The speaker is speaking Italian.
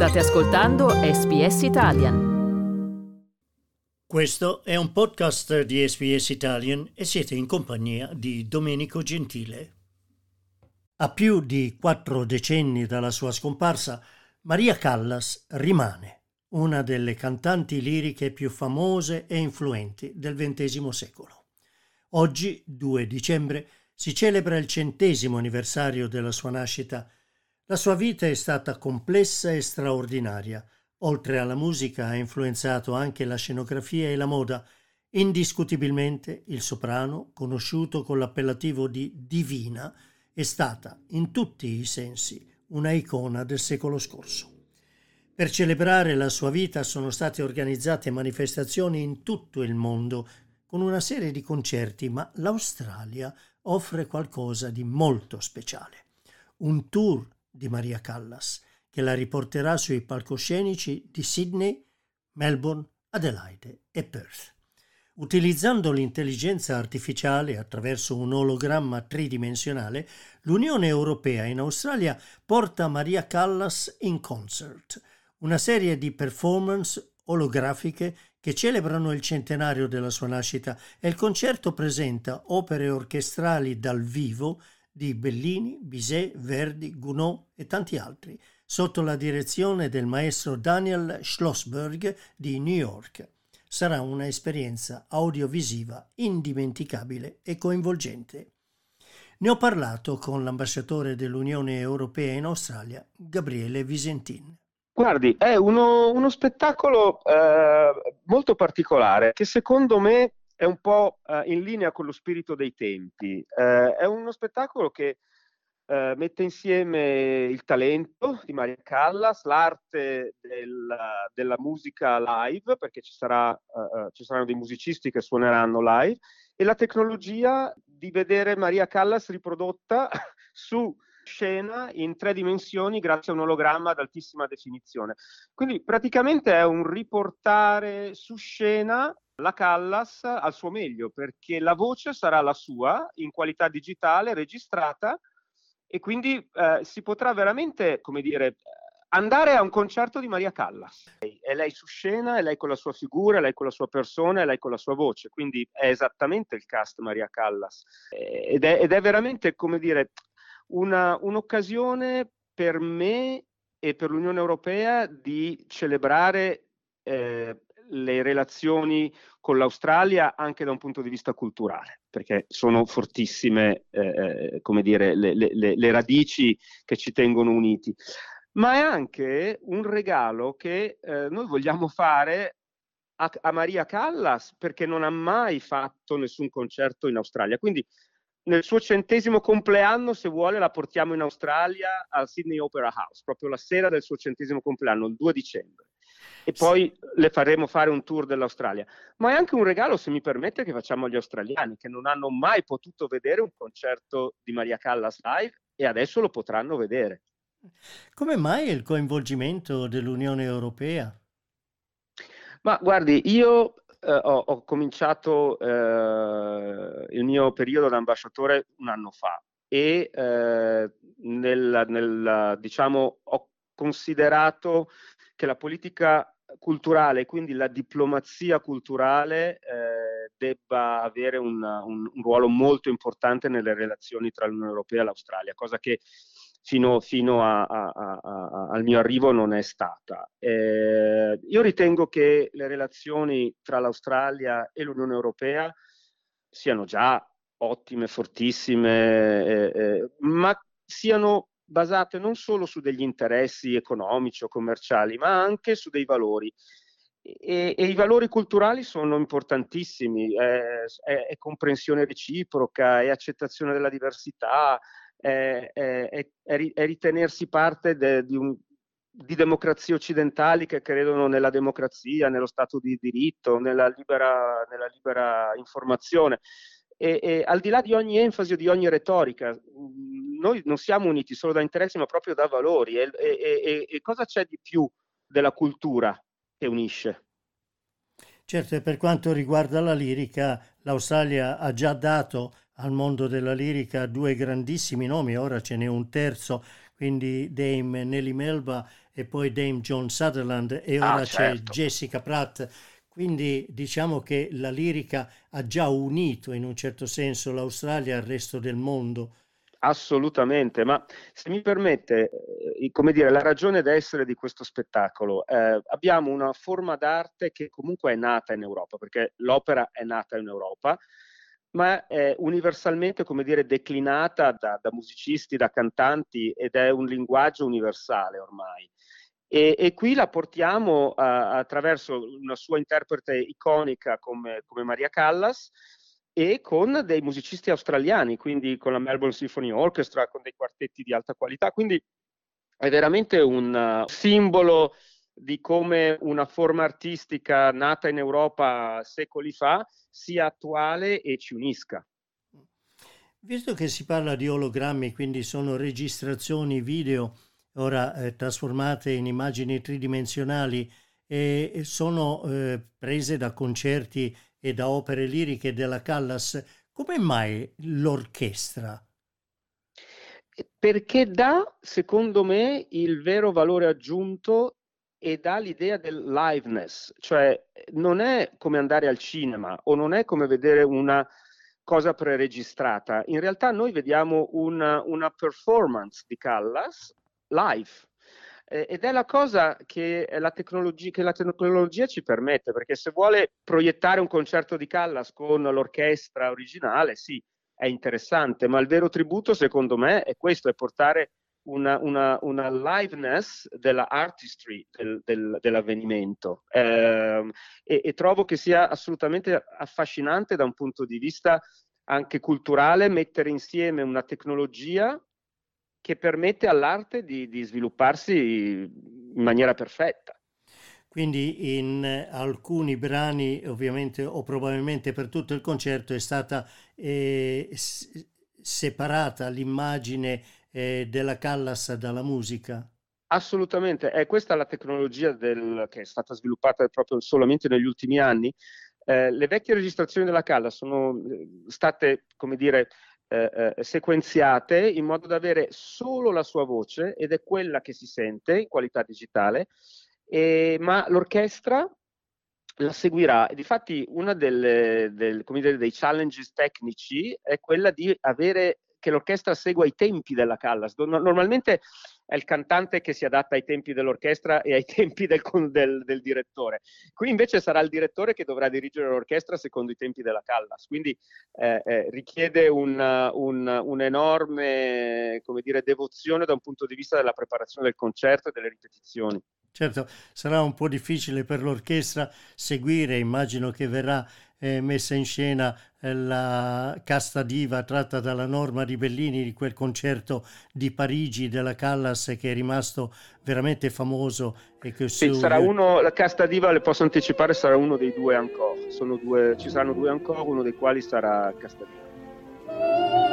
State ascoltando SBS Italian. Questo è un podcast di SBS Italian e siete in compagnia di Domenico Gentile. A più di quattro decenni dalla sua scomparsa, Maria Callas rimane una delle cantanti liriche più famose e influenti del XX secolo. Oggi, 2 dicembre, si celebra il centesimo anniversario della sua nascita la sua vita è stata complessa e straordinaria. Oltre alla musica ha influenzato anche la scenografia e la moda. Indiscutibilmente il soprano, conosciuto con l'appellativo di Divina, è stata, in tutti i sensi, una icona del secolo scorso. Per celebrare la sua vita sono state organizzate manifestazioni in tutto il mondo con una serie di concerti, ma l'Australia offre qualcosa di molto speciale. Un tour di Maria Callas, che la riporterà sui palcoscenici di Sydney, Melbourne, Adelaide e Perth. Utilizzando l'intelligenza artificiale attraverso un ologramma tridimensionale, l'Unione Europea in Australia porta Maria Callas in concert, una serie di performance olografiche che celebrano il centenario della sua nascita e il concerto presenta opere orchestrali dal vivo di Bellini, Bizet, Verdi, Gounod e tanti altri, sotto la direzione del maestro Daniel Schlossberg di New York. Sarà un'esperienza audiovisiva indimenticabile e coinvolgente. Ne ho parlato con l'ambasciatore dell'Unione Europea in Australia, Gabriele Visentin. Guardi, è uno, uno spettacolo eh, molto particolare che secondo me è un po' uh, in linea con lo spirito dei tempi. Uh, è uno spettacolo che uh, mette insieme il talento di Maria Callas, l'arte del, della musica live, perché ci, sarà, ci, saranno dei musicisti che suoneranno live, e la tecnologia di vedere Maria Callas riprodotta su scena in tre dimensioni grazie a un ologramma ad altissima definizione. Quindi praticamente è un riportare su scena la Callas al suo meglio perché la voce sarà la sua in qualità digitale registrata e quindi eh, si potrà veramente, come dire, andare a un concerto di Maria Callas. È lei su scena, è lei con la sua figura, è lei con la sua persona, è lei con la sua voce, quindi è esattamente il cast Maria Callas. Ed è, ed è veramente, come dire, una, un'occasione per me e per l'Unione Europea di celebrare eh, le relazioni con l'Australia anche da un punto di vista culturale, perché sono fortissime, eh, eh, come dire, le, le, le, radici che ci tengono uniti. Ma è anche un regalo che eh, noi vogliamo fare a, a Maria Callas perché non ha mai fatto nessun concerto in Australia. Quindi nel suo centesimo compleanno, se vuole, la portiamo in Australia al Sydney Opera House, proprio la sera del suo centesimo compleanno, il 2 dicembre e poi le faremo fare un tour dell'Australia. Ma è anche un regalo, se mi permette, che facciamo agli australiani che non hanno mai potuto vedere un concerto di Maria Callas live e adesso lo potranno vedere. Come mai il coinvolgimento dell'Unione Europea? Ma guardi, io eh, ho, ho, cominciato eh, il mio periodo da ambasciatore un anno fa e eh, nel, nel, diciamo, ho considerato che la politica culturale, quindi la diplomazia culturale, eh, debba avere una, un, un, ruolo molto importante nelle relazioni tra l'Unione Europea e l'Australia, cosa che fino, fino a, a, a, al mio arrivo non è stata. Eh, io ritengo che le relazioni tra l'Australia e l'Unione Europea siano già ottime, fortissime, eh, eh ma siano basate non solo su degli interessi economici o commerciali, ma anche su dei valori. E, e i valori culturali sono importantissimi, è, è, è, comprensione reciproca, è accettazione della diversità, è, è ritenersi parte de, di, un, di democrazie occidentali che credono nella democrazia, nello Stato di diritto, nella libera, nella libera informazione. E, e, al di là di ogni enfasi o di ogni retorica, noi non siamo uniti solo da interessi, ma proprio da valori. E, e, e cosa c'è di più della cultura che unisce? Certo, e per quanto riguarda la lirica, l'Australia ha già dato al mondo della lirica due grandissimi nomi, ora ce n'è un terzo, quindi Dame Nelly Melba e poi Dame John Sutherland e ora ah, certo. c'è Jessica Pratt. Quindi diciamo che la lirica ha già unito in un certo senso l'Australia al resto del mondo. Assolutamente, ma se mi permette, eh, come dire, la ragione d'essere di questo spettacolo, eh, abbiamo una forma d'arte che comunque è nata in Europa, perché l'opera è nata in Europa, ma è universalmente, come dire, declinata da, da musicisti, da cantanti ed è un linguaggio universale ormai. E, e qui la portiamo uh, attraverso una sua interprete iconica come, come Maria Callas, e con dei musicisti australiani, quindi con la Melbourne Symphony Orchestra, con dei quartetti di alta qualità, quindi è veramente un uh, simbolo di come una forma artistica nata in Europa secoli fa sia attuale e ci unisca. Visto che si parla di ologrammi, quindi sono registrazioni video ora eh, trasformate in immagini tridimensionali e sono eh, prese da concerti e da opere liriche della Callas, come mai l'orchestra? Perché dà, secondo me, il vero valore aggiunto e dà l'idea del liveness, cioè non è come andare al cinema o non è come vedere una cosa preregistrata. In realtà noi vediamo una, una performance di Callas live ed è la cosa che la, che la, tecnologia ci permette, perché se vuole proiettare un concerto di Callas con l'orchestra originale, sì, è interessante, ma il vero tributo secondo me è questo, è portare una, una, una liveness della artistry del, del, dell'avvenimento. Eh, e, e trovo che sia assolutamente affascinante da un punto di vista anche culturale mettere insieme una tecnologia che permette all'arte di, di svilupparsi in maniera perfetta. Quindi in alcuni brani, ovviamente o probabilmente per tutto il concerto, è stata eh, separata l'immagine eh, della Callas dalla musica. Assolutamente, è questa la tecnologia del, che è stata sviluppata proprio solamente negli ultimi anni. Eh, le vecchie registrazioni della Callas sono eh, state, come dire, eh, eh, sequenziate in modo da avere solo la sua voce ed è quella che si sente in qualità digitale, e, ma l'orchestra la seguirà. Difatti uno dei challenges tecnici è quella di avere che l'orchestra segua i tempi della Callas. Normalmente è il cantante che si adatta ai tempi dell'orchestra e ai tempi del, del, del, direttore. Qui invece sarà il direttore che dovrà dirigere l'orchestra secondo i tempi della Callas, quindi eh, eh, richiede un, un, un'enorme dire, devozione da un punto di vista della preparazione del concerto e delle ripetizioni. Certo, sarà un po' difficile per l'orchestra seguire, immagino che verrà eh, messa in scena eh, la casta diva tratta dalla Norma di Bellini di quel concerto di Parigi della Callas che è rimasto veramente famoso. E che sì, su... sarà uno, la casta diva, le posso anticipare, sarà uno dei due ancora. Due, ci saranno due ancora, uno dei quali sarà casta diva.